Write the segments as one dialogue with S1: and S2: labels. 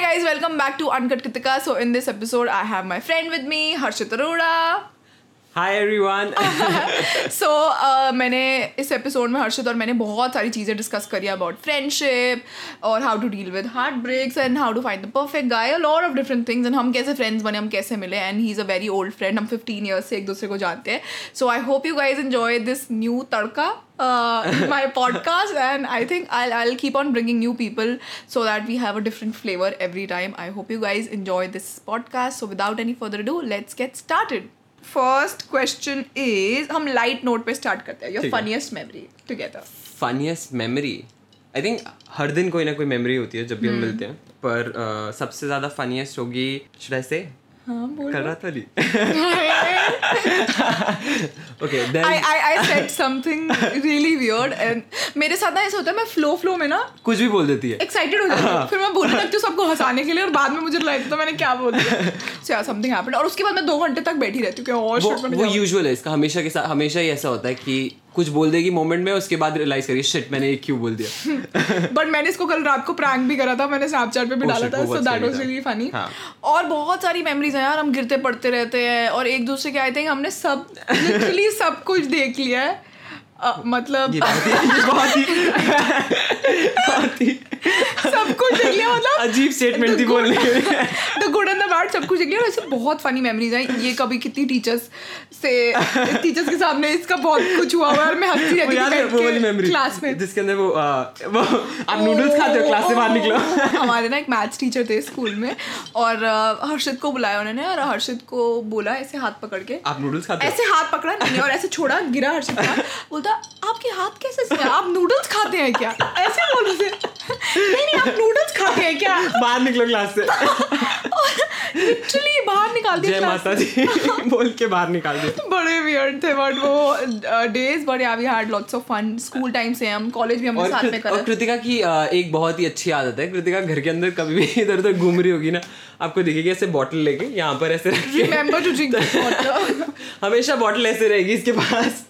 S1: guys, welcome back to Uncut Kritika. So in this episode, I have my friend with me, Harshit Arora.
S2: Hi everyone
S1: so uh, मैंने इस episode में हर्षित और मैंने बहुत सारी चीज़ें डिस्कस करी अबाउट फ्रेंडशिप और how to deal with heartbreaks and how to find the perfect guy lot of different things and हम कैसे फ्रेंड्स बने हम कैसे मिले? And he is a very old friend हम फिफ्टीन ईयर्स से एक दूसरे को जानते हैं. So I hope you guys enjoy this new tadka uh, my podcast and i think I'll, I'll keep on bringing new people so that we have a different flavor every time. I hope you guys enjoy this podcast. So without any further ado let's get started. First question is हम light note पे start करते हैं। Your
S2: funniest.
S1: Funniest memory together
S2: funniest memory I think हर दिन कोई ना कोई memory होती है जब भी हम मिलते हैं। पर सबसे ज़्यादा फनीएस्ट होगी शुड आई से
S1: हाँ बोल।
S2: कर रहा था नहीं okay then
S1: I, I said something really weird and मेरे साथ ना ऐसा होता है मैं फ्लो फ्लो में ना
S2: कुछ भी बोल देती है।
S1: एक्साइटेड हो जाती हूँ। फिर मैं बोलने लगती हूँ सबको हंसाने के लिए और बाद में मुझे लगता है मैंने क्या बोल दिया। सो समथिंग हैपेंड और उसके बाद मैं दो घंटे तक बैठी रहती हूँ कि और
S2: वो
S1: मैंने
S2: वो यूजुअल है इसका हमेशा के साथ हमेशा ही ऐसा होता है कि कुछ बोल देगी मोमेंट में उसके बाद रियलाइज़ करिए शिट मैंने ये क्यों बोल दिया?
S1: बट मैंने इसको कल रात को प्रैंक भी करा था मैंने स्नैपचैट पे भी
S2: Oh
S1: डाला था so that was really funny. और बहुत सारी मेमोरीज हैं यार हम गिरते पड़ते रहते हैं और एक दूसरे के आई थिंक हमने सब लिटरली सब कुछ देख लिया है। मतलब
S2: ये बहुत ही बहुत ही
S1: सब कुछ देख लिया मतलब
S2: अजीब स्टेटमेंट थी बोलने के। लिए
S1: the good and the bad सब कुछ देख लिया और ऐसे बहुत फनी मेमोरीज हैं। ये कभी कितनी टीचर्स से टीचर्स के सामने इसका बहुत कुछ हुआ हुआ और मैं हंसती रहती
S2: याद वो वाली मेमोरी
S1: क्लास में।
S2: जिसके अंदर वो वो आप नूडल्स खाते हो क्लास से बाहर निकलो।
S1: हमारे ना एक मैथ्स टीचर थे स्कूल में और हर्षित को बुलाया उन्होंने और हर्षित को बोला ऐसे हाथ पकड़ के।
S2: आप नूडल्स खाते
S1: ऐसे हाथ पकड़ा नहीं और ऐसे छोड़ा गिरा हर्षित का बोलता आपके हाथ कैसे से आप नूडल्स खाते हैं क्या? ऐसे बोल रहे नहीं नहीं आप नूडल्स खाते हैं क्या?
S2: बाहर निकलो क्लास से।
S1: लिटरली बाहर निकाल दिया
S2: जय माता दी। बोल के बाहर निकाल दिया।
S1: बड़े वियर्ड थे बट वो days but yeah we had lots of fun school time से हम कॉलेज भी हमने साथ में
S2: कृत-
S1: करा।
S2: और कृतिका की एक बहुत ही अच्छी आदत है। कृतिका घर के अंदर कभी भी इधर उधर घूम रही होगी ना आपको दिखेगी ऐसे बॉटल लेके यहाँ पर ऐसे
S1: रिमेंबर टू ड्रिंक वाटर
S2: हमेशा बॉटल ऐसे रहेगी इसके पास।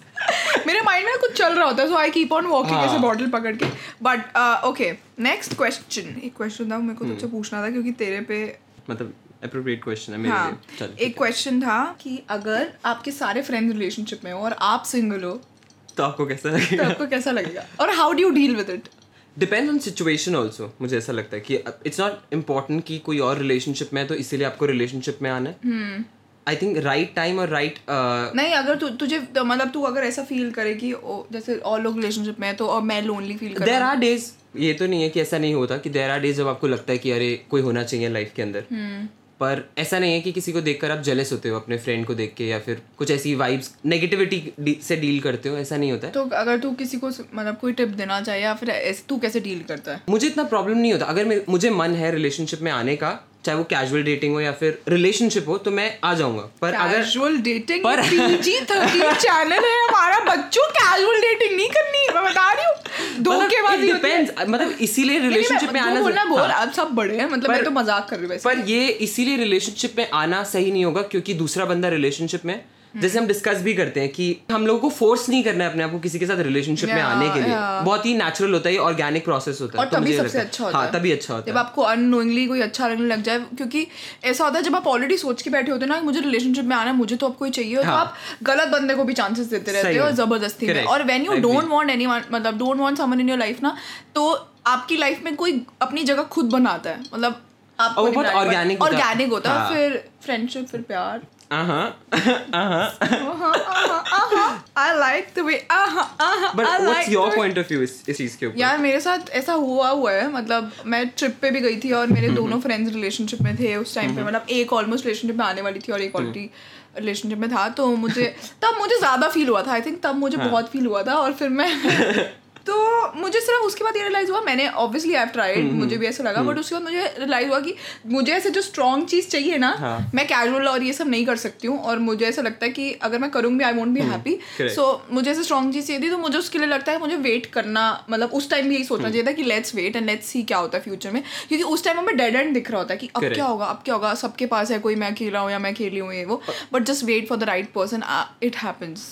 S1: मेरे माइंड में कुछ चल रहा होता है so I keep on walking. ऐसे बॉटल पकड़ के। बट ओके नेक्स्ट क्वेश्चन एक क्वेश्चन था मेरे को तुझसे पूछना था क्योंकि तेरे पे
S2: मतलब अप्रोप्रिएट क्वेश्चन है मेरे
S1: हाँ।
S2: लिए। चल
S1: एक क्वेश्चन था कि अगर आपके सारे फ्रेंड्स रिलेशनशिप में हो और आप सिंगल हो
S2: तो आपको कैसा
S1: तो
S2: लगेगा?
S1: आपको कैसा लगेगा? और how do you deal with it
S2: depend on situation also मुझे ऐसा लगता है कि इट्स नॉट इम्पोर्टेंट कि कोई और रिलेशनशिप में है तो इसीलिए आपको रिलेशनशिप में आना है। आई थिंक राइट टाइम और राइट
S1: नहीं अगर तु, तुझे तो मतलब तू अगर ऐसा फील करे कि ओ, जैसे और लोग रिलेशनशिप में है तो और मैं लोनली फील कर
S2: देर आर डेज़ ये तो नहीं है कि ऐसा नहीं होता कि देर आर डेज़ जब आपको लगता है कि अरे कोई होना चाहिए लाइफ के अंदर। पर ऐसा नहीं है कि किसी को देखकर आप जेलस होते हो अपने फ्रेंड को देख के या फिर कुछ ऐसी वाइब्स नेगेटिविटी से डील करते हो ऐसा नहीं होता है।
S1: तो अगर तू किसी को मतलब कोई टिप देना चाहे या फिर तू कैसे डील करता है?
S2: मुझे इतना प्रॉब्लम नहीं होता। अगर मुझे मन है रिलेशनशिप में आने का चाहे वो कैजुअल डेटिंग हो या फिर रिलेशनशिप हो तो मैं आ जाऊँगा। पर अगर
S1: कैजुअल डेटिंग
S2: पर-
S1: पीजी थर्टीन चैनल है हमारा बच्चों कैजुअल डेटिंग नहीं करनी मैं बता रही हूँ। धोखेबाजी बाद ही।
S2: डिपेंड्स मतलब इसीलिए रिलेशनशिप में आना
S1: बोलना बोल
S2: हाँ।
S1: अब सब बड़े हैं मतलब मैं तो मज़ाक कर रही हूँ वैसे।
S2: पर ये इसीलिए रिलेशनशिप में आना सही नहीं होगा क्योंकि दूसरा बंदा रिलेशनशिप में जैसे हम डिस्कस भी करते हैं कि हम लोगों को फोर्स नहीं करना है अपने आप को किसी के साथ रिलेशनशिप में आने के लिए।
S1: Yeah.
S2: बहुत ही नेचुरल होता है ऑर्गेनिक प्रोसेस होता है।
S1: और
S2: तो
S1: तभी सबसे अच्छा होता
S2: हाँ
S1: है।
S2: तभी अच्छा होता है।
S1: जब आपको अननोइंगली कोई अच्छा लगने लग जाए क्योंकि ऐसा होता है जब आप ऑलरेडी सोच के बैठे होते हो ना मुझे रिलेशनशिप में आना मुझे तो कोई चाहिए हो तो
S2: हाँ।
S1: आप गलत बंदे को भी चांसेस देते रहते हो ज़बरदस्ती में। और when you don't want anyone मतलब don't want someone in your life ना तो आपकी लाइफ में कोई अपनी जगह खुद बनाता है। मतलब आप
S2: और वो बहुत organic होता है।
S1: ऑर्गेनिक होता है
S2: हाँ।
S1: फिर फ्रेंडशिप फिर प्यार।
S2: योर पॉइंट ऑफ़ व्यू इस इस चीज़ के ऊपर
S1: यार मेरे साथ ऐसा हुआ हुआ है। मतलब मैं ट्रिप पे भी गई थी और मेरे दोनों फ्रेंड्स रिलेशनशिप में थे उस टाइम पे। मतलब एक ऑलमोस्ट रिलेशनशिप में आने वाली थी और एक ऑलरेडी रिलेशनशिप में था। तो मुझे तब मुझे ज़्यादा फील हुआ था। आई थिंक तब मुझे बहुत फील हुआ था और फिर मैं तो मुझे सिर्फ़ उसके बाद ये रियलाइज़ हुआ मैंने ऑब्वियसली आई ट्राइड मुझे भी ऐसा लगा बट उसके बाद मुझे रियलाइज़ हुआ कि मुझे ऐसे जो स्ट्रॉन्ग चीज़ चाहिए ना
S2: हाँ।
S1: मैं कैजुअल और ये सब नहीं कर सकती हूँ और मुझे ऐसा लगता है कि अगर मैं करूँगी I won't be happy so मुझे ऐसे स्ट्रॉन्ग चीज़ चाहिए थी तो मुझे उसके लिए लगता है मुझे वेट करना मतलब उस टाइम भी यही सोचना चाहिए था कि let's wait and let's see क्या होता है फ्यूचर में। क्योंकि उस टाइम हमें डेड एंड दिख रहा होता है कि अब क्या होगा अब क्या होगा सबके पास है कोई मैं अकेला हूँ या मैं खेली हूँ ये वो but just wait for the right person it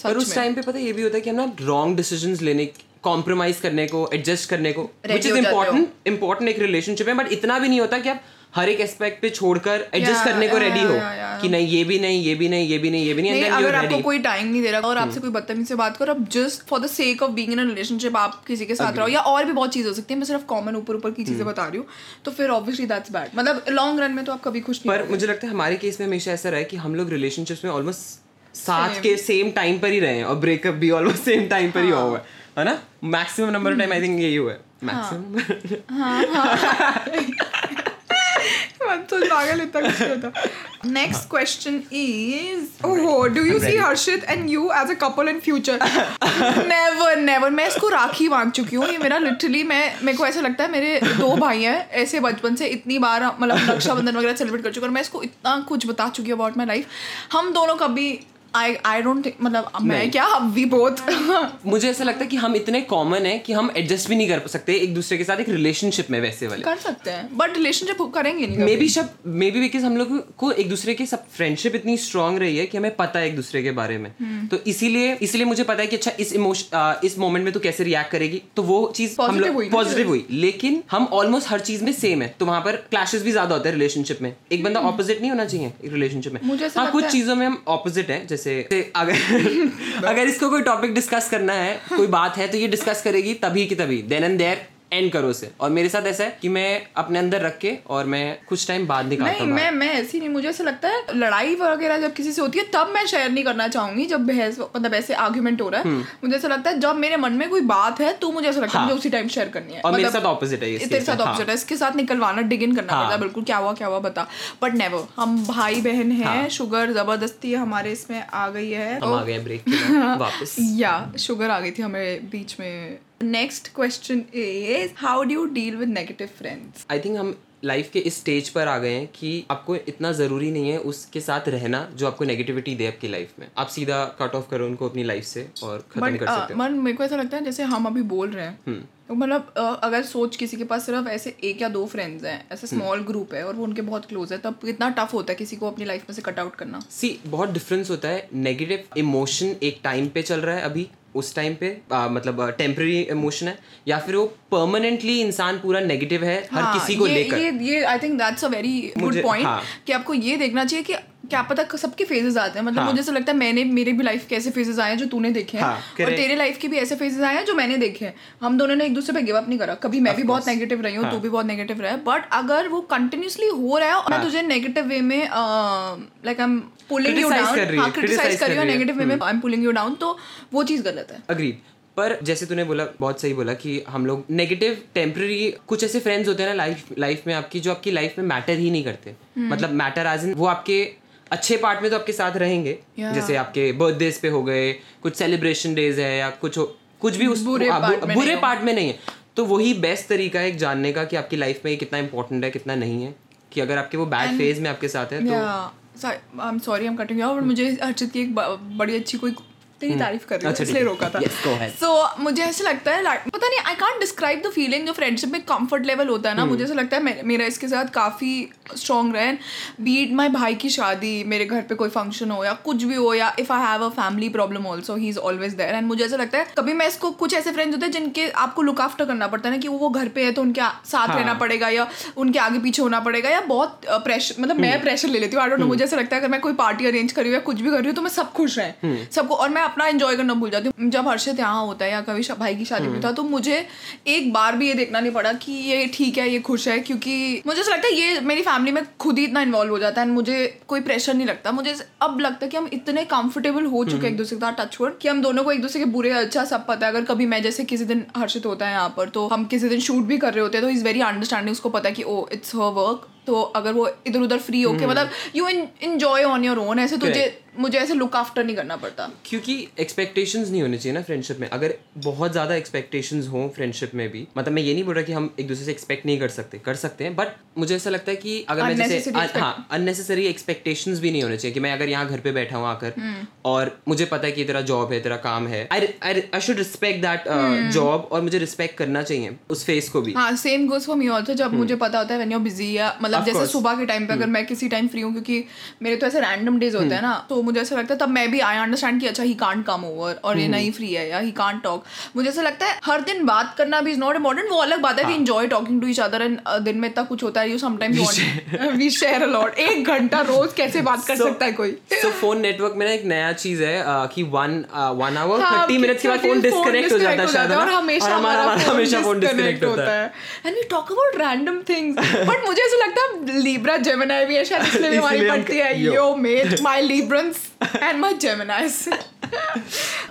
S2: पर उस टाइम पे पता है ये भी होता है कि हम ना रॉन्ग डिसीज़न लेने कॉम्प्रोमाइज करने को एडजस्ट करने को विच इज़
S1: हो
S2: इम्पोर्टेंट इम्पोर्टेंट एक रिलेशनशिप है बट इतना भी नहीं होता कि आप हर एक एस्पेक्ट पे छोड़कर एडजस्ट करने को रेडी हो. कि नहीं ये भी नहीं ये भी नहीं ये भी नहीं ये भी नहीं
S1: नहीं अगर आपको. कोई टाइम नहीं दे रहा और आपसे कोई बदतमीज से बात करो अब just for the sake of being in relationship आप किसी के साथ रहो या और भी बहुत चीज़ हो सकती है मैं सिर्फ़ कॉमन ऊपर ऊपर की चीज़ें बता रही हूँ तो फिर ऑब्वियसली दैट्स बैड मतलब लॉन्ग रन में तो आप कभी खुश नहीं
S2: पर मुझे लगता है हमारे केस में हमेशा ऐसा रहा है कि हम लोग रिलेशनशिप्स में ऑलमोस्ट साथ के सेम टाइम पर ही रहे हैं और ब्रेकअप भी ऑलमोस्ट सेम टाइम पर ही। हुआ हुआ है। है ना? Maximum number of time I think यही हुआ है। मैक्सिमम
S1: नेक्स्ट क्वेश्चन इज़ ओहो do you see Harshit and you as a couple in future never never मैं इसको राखी बाँध चुकी हूँ। ये मेरा लिटरली मैं मेरे को ऐसा लगता है मेरे दो भाई हैं ऐसे बचपन से इतनी बार मतलब रक्षाबंधन वगैरह सेलिब्रेट कर चुके और मैं इसको इतना कुछ बता चुकी हूँ अबाउट माई लाइफ हम दोनों कभी आई आई डोंट मतलब मैं क्या वी बोथ
S2: मुझे ऐसा लगता है कि हम इतने कॉमन है कि हम एडजस्ट भी नहीं कर सकते एक दूसरे के साथ एक रिलेशनशिप में वैसे वाले।
S1: कर सकते हैं बट रिलेशनशिप करेंगे नहीं
S2: मे बी सब मे बी बिकॉज़ हम लोग को एक दूसरे की सब फ्रेंडशिप इतनी स्ट्रांग रही है कि हमें पता है एक दूसरे के बारे में।
S1: हम्म।
S2: तो इसीलिए इसीलिए मुझे पता है कि अच्छा इस इमोशन इस मोमेंट में तो कैसे रिएक्ट करेगी? तो वो चीज़ हम लोग पॉजिटिव हुई। लेकिन हम ऑलमोस्ट हर चीज़ में सेम है। तो वहाँ पर क्लैशेस भी ज़्यादा होते हैं रिलेशनशिप में। एक बंदा ऑपोजिट नहीं होना चाहिए रिलेशनशिप में।
S1: हम्म।
S2: हाँ कुछ चीज़ों में हम ऑपोजिट है जैसे अगर अगर इसको कोई टॉपिक डिस्कस करना है कोई बात है तो ये डिस्कस करेगी तभी की तभी देन एंड देयर एंड करो उसे और मेरे साथ ऐसा है कि मैं अपने अंदर रख के और मैं कुछ टाइम बाद निकालता
S1: नहीं मैं मैं ऐसी नहीं मुझे ऐसा लगता है लड़ाई वगैरह जब किसी से होती है तब मैं शेयर नहीं करना चाहूँगी जब बहस मतलब ऐसे आर्ग्यूमेंट हो रहा
S2: हम्म।
S1: है मुझे ऐसा लगता है जब मेरे मन में कोई बात है तो मुझे ऐसा लगता है
S2: हाँ।
S1: मुझे उसी टाइम शेयर करनी है
S2: और मेरे
S1: मतलब
S2: साथ opposite है
S1: तेरे साथ
S2: हाँ।
S1: ऑपोजिट है इसके साथ निकलवाना डिग इन करना
S2: हाँ।
S1: पड़ता है बिल्कुल क्या हुआ क्या हुआ बता बट नेवर हम भाई बहन हैं शुगर ज़बरदस्ती हमारे इसमें आ गई है
S2: हम आ गए ब्रेक वापस
S1: या शुगर आ गई थी हमें बीच में next question is how do you deal with negative friends
S2: I think हम लाइफ के इस स्टेज पर आ गए हैं कि आपको इतना ज़रूरी नहीं है उसके साथ रहना जो आपको नेगेटिविटी दे आपकी लाइफ में। आप सीधा कट ऑफ़ करो उनको अपनी लाइफ से और खत्म कर सकते हो।
S1: मन मेरे को ऐसा लगता है जैसे हम अभी बोल रहे हैं। तो मतलब अगर सोच किसी के पास सिर्फ़ ऐसे एक या दो फ्रेंड्स हैं ऐसे स्मॉल ग्रुप है और वो उनके बहुत क्लोज है तब कितना टफ होता है किसी को अपनी लाइफ में से कट आउट करना?
S2: सी बहुत डिफरेंस होता है। नेगेटिव इमोशन एक टाइम पे चल रहा है अभी उस टाइम पे आ, मतलब टेम्पररी इमोशन है या फिर वो परमानेंटली इंसान पूरा नेगेटिव है
S1: हाँ, हर
S2: किसी को लेकर।
S1: ये ये I think that's a very good point. कि आपको ये देखना चाहिए कि क्या पता सबके फेजेस आते हैं। मतलब
S2: हाँ।
S1: मुझे ऐसा लगता है मैंने मेरे भी लाइफ के ऐसे फेजेस आए हैं जो तूने देखे हैं।
S2: हाँ,
S1: और तेरे लाइफ के भी ऐसे फेजेस आए हैं जो मैंने देखे हैं। हम दोनों ने एक दूसरे पे गिव अप नहीं करा। कभी मैं भी बहुत नेगेटिव रही हूँ
S2: हाँ।
S1: तू भी बहुत नेगेटिव रहा है। बट अगर वो कंटिन्यूसली हो रहा है और मैं तुझे नेगेटिव वे में like I am pulling you down
S2: है,
S1: हाँ क्रिटिसाइज कर रही हूँ नेगेटिव वे में I am pulling you down तो वो चीज़ गलत है।
S2: अग्रीड पर जैसे तूने बोला बहुत सही बोला कि हम लोग नेगेटिव टेम्पररी कुछ ऐसे फ्रेंड्स होते हैं ना लाइफ लाइफ में आपकी जो आपकी लाइफ में मैटर ही नहीं करते।
S1: हम्म।
S2: मतलब मैटर इन वो आपके अच्छे पार्ट में तो आपके साथ रहेंगे
S1: Yeah.
S2: जैसे आपके बर्थडेज पे हो गए कुछ सेलिब्रेशन डेज़ है या कुछ हो- कुछ भी उस
S1: बुरे
S2: आ,
S1: part में
S2: बुरे पार्ट में नहीं है तो वही बेस्ट तरीका है एक जानने का कि आपकी लाइफ में ये कितना इंपॉर्टेंट है कितना नहीं है कि अगर आपके वो बैड फ़ेज़ में आपके साथ है तो
S1: I am sorry I am cutting but मुझे अर्चित की एक बड़ी अच्छी कोई तेरी तारीफ़ कर रही हूँ
S2: अच्छा,
S1: इसलिए। रोका था. सो मुझे ऐसा लगता है पता नहीं I can't describe the feeling जो फ्रेंडशिप में कंफर्ट लेवल होता है. ना मुझे ऐसा लगता है मेरा इसके साथ काफ़ी स्ट्रॉन्ग रहे बीट माई भाई की शादी मेरे घर पे कोई फ़ंक्शन हो या कुछ भी हो या if I have a family problem also he is always there and मुझे ऐसा लगता है कभी मैं इसको कुछ ऐसे फ्रेंड्स होते हैं जिनके आपको लुक आफ्टर करना पड़ता है ना कि वो घर पे है तो उनके साथ
S2: हाँ.
S1: रहना पड़ेगा या उनके आगे पीछे होना पड़ेगा या बहुत प्रेशर मतलब मैं प्रेशर ले लेती हूँ। आई डोंट नो मुझे ऐसा लगता है अगर मैं कोई पार्टी अरेंज कर रही हूँ या कुछ भी कर रही हूँ तो मैं सब खुश रहें सबको और मैं अपना एंजॉय करना भूल जाती हूँ। जब हर्षित यहाँ होता है या कभी भाई की शादी भी था तो मुझे एक बार भी ये देखना नहीं पड़ा कि ये ठीक है ये खुश है क्योंकि मुझे ऐसा लगता है ये मेरी फैमिली में खुद ही इतना इन्वॉल्व हो जाता है मुझे कोई प्रेशर नहीं लगता। मुझे अब लगता है कि हम इतने कंफर्टेबल हो चुके हैं एक दूसरे के साथ टच वर्ड कि हम दोनों को एक दूसरे के बुरे अच्छा सब पता है। अगर कभी मैं जैसे किसी दिन हर्षित होता है यहाँ पर तो हम किसी दिन शूट भी कर रहे होते हैं तो इज़ वेरी अंडरस्टैंडिंग उसको पता है कि ओ इट्स हर वर्क तो अगर वो इधर उधर फ्री होके मतलब you enjoy on your own ऐसे तुझे मुझे ऐसे लुक आफ्टर नहीं करना पड़ता।
S2: क्योंकि एक्सपेक्टेशंस नहीं होनी चाहिए ना फ्रेंडशिप में। अगर बहुत ज़्यादा एक्सपेक्टेशंस हो फ्रेंडशिप में भी मतलब मैं ये नहीं बोल रहा कि हम एक दूसरे से एक्सपेक्ट नहीं कर सकते कर सकते हैं बट मुझे ऐसा लगता है कि अगर मैं जैसे हाँ अननेसेसरी एक्सपेक्टेशंस भी नहीं होने चाहिए कि मैं अगर यहाँ घर पे बैठा हूँ आकर
S1: हम्म।
S2: और मुझे पता है कि तेरा जॉब है तेरा काम है। I should respect that job और मुझे रिस्पेक्ट करना चाहिए उस फेस को भी।
S1: हाँ same goes for me also जब मुझे पता होता है व्हेन यू बिज़ी या मतलब
S2: Of
S1: जैसे सुबह के टाइम पे अगर मैं किसी टाइम फ्री हूँ क्योंकि मेरे तो ऐसे रैंडम डेज़ होते हैं ना तो मुझे ऐसा लगता है तब मैं भी आई अंडरस्टैंड कि अच्छा ही कांट कम ओवर और ये
S2: हम्म।
S1: नहीं फ्री है या ही कांट टॉक मुझे ऐसा लगता है हर दिन बात करना भी इज़ नॉट इम्पोर्टेंट वो अलग बात है। कि enjoy talking to each other and दिन में इतना कुछ होता है you sometimes we share a lot एक घंटा रोज कैसे बात कर सकता है कोई?
S2: सो फ़ोन नेटवर्क में ना एक नया चीज़ है कि one one hour thirty minutes के बाद फ़ोन डिस्कनेक्ट हो जाता है शायद
S1: और हमेशा
S2: हमारा हमेशा फ़ोन डिस्कनेक्ट होता है।
S1: And we talk about random things but मुझे ऐसा लगता है लीब्रा जेमिनाई भी है शायद इसलिए भी हमारी पड़ती है
S2: यो।
S1: मेट माय लीब्रंस एंड माय जेमिनाइज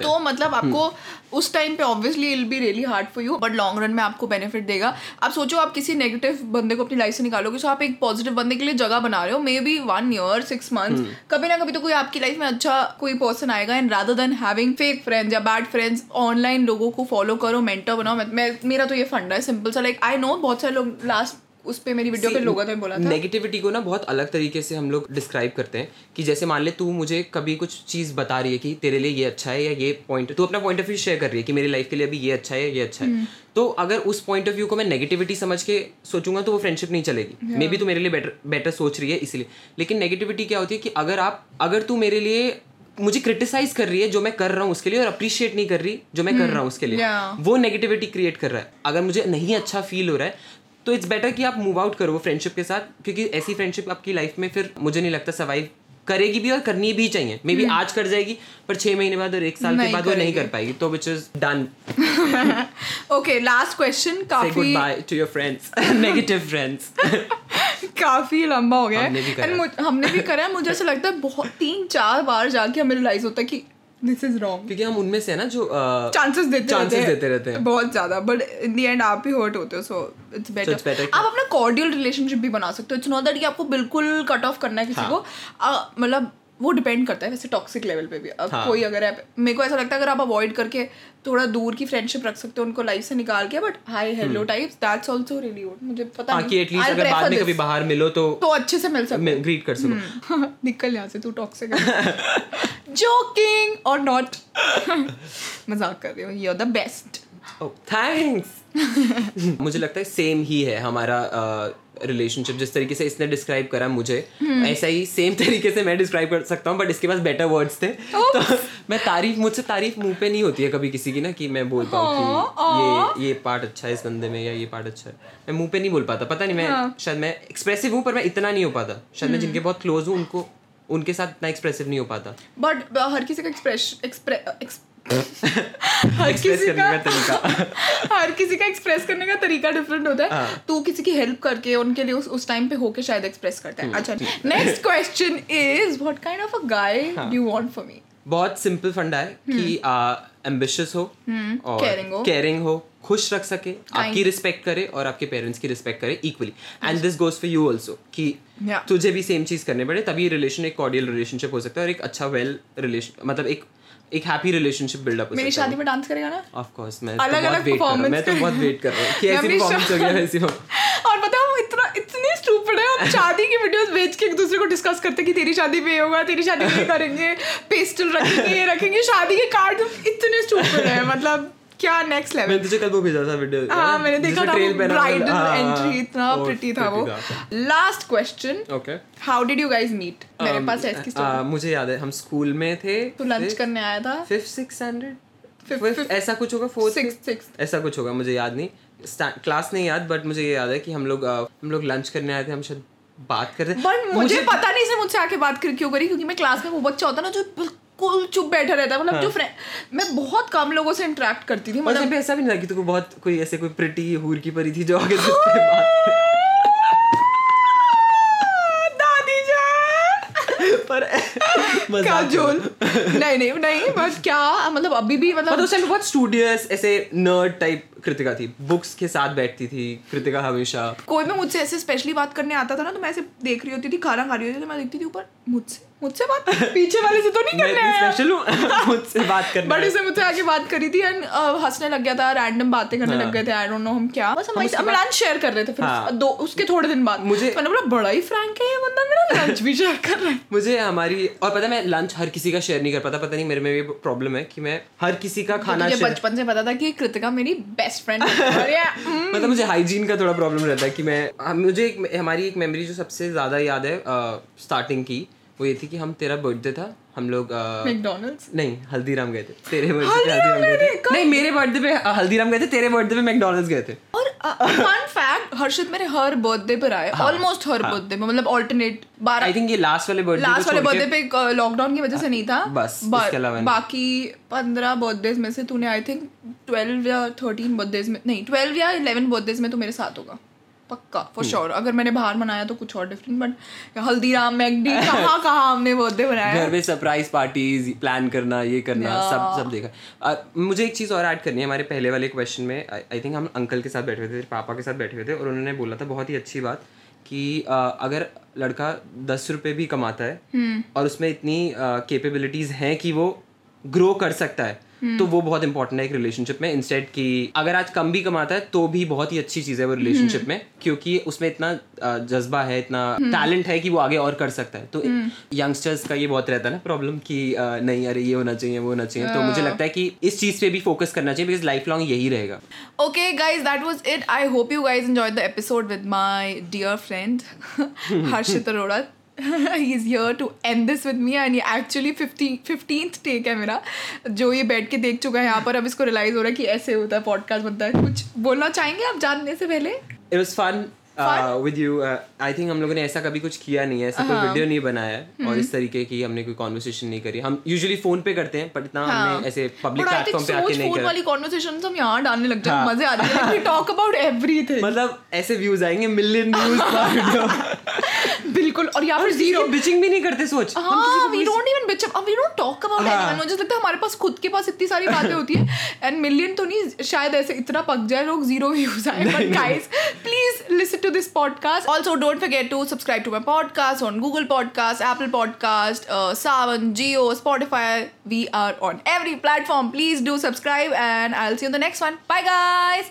S1: तो मतलब आपको उस टाइम पे obviously it'll be really hard for you but long run में आपको बेनिफिट देगा। आप सोचो आप किसी नेगेटिव बंदे को अपनी लाइफ से निकालोगे तो आप एक पॉजिटिव बंदे के लिए जगह बना रहे हो maybe one year six month कभी ना कभी तो कोई आपकी लाइफ में अच्छा कोई पर्सन आएगा and rather than having fake friends या बैड फ्रेंड्स ऑनलाइन लोगों को फॉलो करो मेंटर बनाओ। मैं मेरा तो ये फंडा है सिंपल सा लाइक आई नो बहुत सारे लोग लास्ट उस पे मेरी वीडियो पे लोगों ने बोला था।
S2: नेगेटिविटी को ना बहुत अलग तरीके से हम लोग डिस्क्राइब करते हैं कि जैसे मान ले तू मुझे कभी कुछ चीज़ बता रही है कि तेरे लिए ये अच्छा है या ये पॉइंट तू अपना पॉइंट ऑफ़ व्यू शेयर कर रही है कि मेरी लाइफ के लिए अभी ये अच्छा है ये अच्छा
S1: हम्म।
S2: है तो अगर उस पॉइंट ऑफ़ व्यू को मैं नेगेटिविटी समझ के सोचूँगा तो वो फ्रेंडशिप नहीं चलेगी। मे बी तू मेरे लिए बेटर बेटर सोच रही है इसलिए। लेकिन नेगेटिविटी क्या होती है कि अगर आप अगर तू मेरे लिए मुझे क्रिटिसाइज कर रही है जो मैं कर रहा हूँ उसके लिए और अप्रिशिएट नहीं कर रही जो मैं कर रहा हूँ उसके लिए
S1: Yeah.
S2: वो नेगेटिविटी क्रिएट कर रहा है। अगर मुझे नहीं अच्छा फील हो रहा है तो इट्स बेटर कि आप मूव आउट करो फ्रेंडशिप के साथ क्योंकि ऐसी फ्रेंडशिप आपकी लाइफ में फिर मुझे नहीं लगता सर्वाइव करेगी भी और करनी भी चाहिए। मे बी आज कर जाएगी पर छह महीने बाद और एक साल के बाद वो नहीं कर पाएगी तो which is done
S1: okay last question काफ़ी
S2: good bye to your friends negative friends
S1: काफ़ी लंबा हो गया
S2: हमने भी करा।
S1: हमने भी करा है। मुझे ऐसा लगता है बहुत तीन चार बार जाके हमें रियलाइज़ होता है कि दिस इज़ रॉन्ग
S2: क्योंकि हम उनमें से है ना जो uh,
S1: चांसेस देते
S2: Chances
S1: रहते हैं।
S2: देते रहते हैं।
S1: बहुत ज़्यादा। बट इन द एंड आप ही हर्ट होते हो so it's
S2: it's
S1: better
S2: better
S1: आप अपना कॉर्डियल रिलेशनशिप भी बना सकते हो। इट्स नॉट दैट कि आपको बिल्कुल कट ऑफ़ करना है किसी
S2: हाँ।
S1: को। मतलब वो डिपेंड करता है वैसे टॉक्सिक लेवल पे भी। अब
S2: हाँ।
S1: कोई अगर आप मेरे को ऐसा लगता है अगर आप अवॉइड करके थोड़ा दूर की फ्रेंडशिप रख सकते हो उनको लाइफ से निकाल के but hi hello types that's also really good मुझे पता
S2: हाँ
S1: नहीं।
S2: कि एटलीस्ट अगर बाद में कभी बाहर मिलो तो
S1: तो अच्छे से मिल सकते
S2: ग्रीट कर सको।
S1: निकल यहाँ से तू टॉक्सिक जोकिंग और नॉट मज़ाक कर रही हूँ you are the best
S2: thanks Oh, मुझे लगता है सेम ही है हमारा रिलेशनशिप जिस तरीके से इसने डिस्क्राइब करा मुझे ऐसा ही सेम तरीके से मैं डिस्क्राइब कर सकता हूँ बट इसके पास बेटर वर्ड्स थे। तो मैं तारीफ़ मुझसे तारीफ़ मुँह पे नहीं होती है कभी किसी की ना कि मैं बोल पाऊँ कि ये ये पार्ट अच्छा है इस बंदे में या ये पार्ट अच्छा है। मैं मुँह पे नहीं बोल पाता पता नहीं मैं शायद मैं एक्सप्रेसिव हूँ पर मैं इतना नहीं हो पाता। शायद मैं जिनके बहुत क्लोज हूँ उनको उनके साथ इतना एक्सप्रेसिव नहीं हो पाता।
S1: बट हर किसी का एक्सप्रेस हर किसी का
S2: का तरीका
S1: हर किसी का एक्सप्रेस करने का तरीका डिफरेंट होता है
S2: हाँ।
S1: तू किसी की हेल्प करके उनके लिए उस उस टाइम पे होके शायद एक्सप्रेस करता। है अच्छा next question is what kind of a guy. Do you want for me
S2: बहुत सिंपल फंडा है कि एम्बिशियस हो और।
S1: Caring हो।
S2: कैरिंग हो खुश रख सके आपकी रिस्पेक्ट करे और आपके पेरेंट्स की रिस्पेक्ट करे equally and this goes for you also कि तुझे भी सेम चीज़ करने पड़े तभी रिलेशन एक कॉर्डियल रिलेशनशिप हो सकता है और एक अच्छा वेल रिलेशन मतलब एक एक हैप्पी रिलेशनशिप बिल्डअप अप
S1: मेरी शादी में डांस करेगा ना?
S2: ऑफ़ कोर्स मैं
S1: अलग
S2: तो
S1: अलग performance
S2: मैं तो बहुत वेट कर रहा हूँ कि ऐसी परफॉर्मेंस हो गया वैसी हो।
S1: और पता है इतना इतने स्टूपिड है। हम शादी की वीडियोस भेज के एक दूसरे को डिस्कस करते कि तेरी शादी में होगा तेरी शादी में करेंगे पेस्टल रखेंगे ये रखेंगे। शादी के कार्ड इतने स्टूपिड है मतलब क्या नेक्स्ट लेवल
S2: मैंने तुझे कल वो भेजा था वीडियो
S1: हाँ मैंने देखा था ब्राइडल
S2: हाँ,
S1: एंट्री इतना प्रिटी था वो। Last question
S2: okay
S1: how did you guys meet मेरे पास है इसकी
S2: आ, मुझे याद है हम स्कूल में थे
S1: तू लंच करने आया था?
S2: Fifth six hundred
S1: Fifth-
S2: fifth ऐसा कुछ होगा? फोर्थ
S1: सिक्स सिक्स
S2: ऐसा कुछ होगा मुझे याद नहीं। क्लास नहीं याद बट मुझे ये याद है कि हम लोग हम लोग लंच करने आए थे हम शायद बात कर रहे थे।
S1: बट मुझे पता नहीं से मुझसे आके बात कर क्यों करी क्योंकि मैं क्लास में वो बच्चा होता ना जो बिल्कुल चुप बैठा रहता है। मतलब जो फ्रेंड मैं बहुत कम लोगों से इंटरेक्ट करती थी मतलब
S2: भी ऐसा भी नहीं था कि तुमको बहुत कोई ऐसे कोई प्रिटी हूर की परी थी जो आगे
S1: दादी जान!
S2: पर
S1: काजोल नहीं नहीं नहीं बट क्या मतलब अभी भी
S2: मतलब उस टाइम बहुत स्टूडियस ऐसे नर्ड टाइप कृतिका थी। बुक्स के साथ बैठती थी कृतिका हमेशा।
S1: कोई भी मुझसे ऐसे स्पेशली बात करने आता था ना तो मैं ऐसे देख रही होती थी खाना खा रही होती थी तो मैं देखती थी ऊपर मुझसे मुझसे बात पीछे वाले से तो नहीं करने आया
S2: स्पेशल मुझसे बात करना
S1: बट मुझसे आके बात करी थी एंड हंसने लग गया था रैंडम बातें करने लग गए थे आई डोंट नो हम क्या। बस हम हम लंच शेयर कर रहे थे फिर
S2: हाँ।
S1: दो उसके थोड़े दिन बाद।
S2: मुझे-
S1: मैंने बोला बड़ा ही फ्रैंक है ये बंदा मेरा लंच भी शेयर कर रहा है।
S2: मुझे हमारी और पता है मैं लंच हर किसी का शेयर नहीं कर पाता। पता नहीं मेरे में भी प्रॉब्लम है कि मैं हर किसी का खाना
S1: मुझे बचपन से पता था कि कृतिका मेरी बेस्ट फ्रेंड है। ये, हम्म,
S2: मतलब मुझे हाइजीन का थोड़ा प्रॉब्लम रहता है कि मैं मुझे एक हमारी एक मेमोरी जो सबसे ज़्यादा याद है स्टार्टिंग की वो ये थी कि हम तेरा बर्थडे था। हम लोग
S1: मैकडॉनल्ड्स
S2: नहीं हल्दीराम गए थे। तेरे बर्थडे पे हल्दीराम गए थे। नहीं मेरे बर्थडे पे हल्दीराम गए थे तेरे बर्थडे पे मैकडोनल्ड्स गए थे।
S1: और फन फैक्ट हर्षित मेरे हर बर्थडे पर आए ऑलमोस्ट हर बर्थडे में मतलब ऑल्टरनेट बारह
S2: आई थिंक ये लास्ट वाले बर्थडे
S1: लास्ट वाले बर्थडे पे लॉकडाउन की वजह से नहीं था।
S2: बस।
S1: बाकी पंद्रह बर्थडे में से तूने आई थिंक ट्वेल्व या थर्टीन बर्थडे में नहीं ट्वेल्व या इलेवन बर्थडे में तो मेरे साथ होगा। पक्का फॉर। श्योर अगर मैंने बाहर मनाया तो कुछ और डिफरेंट बट हल्दीराम मैगडी कहाँ कहाँ हमने बर्थडे बनाया
S2: घर में सरप्राइज़ पार्टीज़ प्लान करना ये करना सब सब देखा मुझे एक चीज़ और ऐड करनी है हमारे पहले वाले क्वेश्चन में आई थिंक हम अंकल के साथ बैठे हुए थे पापा के साथ बैठे हुए थे और उन्होंने बोला था बहुत ही अच्छी बात कि अ, अगर लड़का दस रुपये भी कमाता है
S1: हम्म।
S2: और उसमें इतनी कैपेबिलिटीज़ हैं कि वो ग्रो कर सकता है। तो वो बहुत इंपॉर्टेंट है एक रिलेशनशिप में इंस्टेड कि अगर आज कम भी कमाता है तो भी बहुत ही अच्छी चीज़ है वो रिलेशनशिप
S1: हम्म।
S2: में क्योंकि उसमें इतना जज्बा है इतना टैलेंट है कि वो आगे और कर सकता है तो
S1: हम्म।
S2: यंगस्टर्स का ये बहुत रहता है ना प्रॉब्लम कि नहीं अरे ये होना चाहिए वो होना चाहिए तो मुझे लगता है कि इस चीज़ पे भी फोकस करना चाहिए बिकॉज़ लाइफ लॉन्ग यही रहेगा
S1: Okay, guys, that was it. I hope you guys enjoyed the episode with my dear friend Harshit Arora. He's here to end this with me and ये actually 50 15th take है मेरा। जो ये बैठ के देख चुका है यहाँ पर अब इसको रियलाइज़ हो रहा है कि ऐसे होता है पॉडकास्ट बनता है। कुछ बोलना चाहेंगे आप जानने से पहले?
S2: It was fun with you I think हम लोगों ने ऐसा कभी कुछ किया नहीं है ऐसा कोई वीडियो नहीं बनाया है। और इस तरीके की हमने कोई कॉन्वर्सेशन नहीं करी। हम यूजुअली फ़ोन पे करते हैं पर इतना हमने ऐसे पब्लिक प्लेटफॉर्म पे आके नहीं करा।
S1: वाली कॉन्वर्सेशन हम यहाँ डालने लग जाए
S2: हाँ।
S1: मज़े आते हैं। टॉक अबाउट एवरीथिंग
S2: मतलब ऐसे व्यूज़ आएँगे मिलियन व्यूज़ पर वीडियो
S1: बिल्कुल और यहाँ पर ज़ीरो
S2: बिचिंग भी नहीं करते सोच।
S1: हाँ we don't even bitch we don't talk about. Anyone मुझे लगता है हमारे पास खुद के पास इतनी सारी बातें होती है एंड मिलियन तो नहीं शायद ऐसे इतना पक जाए लोग ज़ीरो व्यूज़ आए but guys please listen to this podcast also don't forget to subscribe to my podcast on Google podcast Apple podcast Saavn Jio Spotify we are on every platform please do subscribe and I will see you in the next one bye guys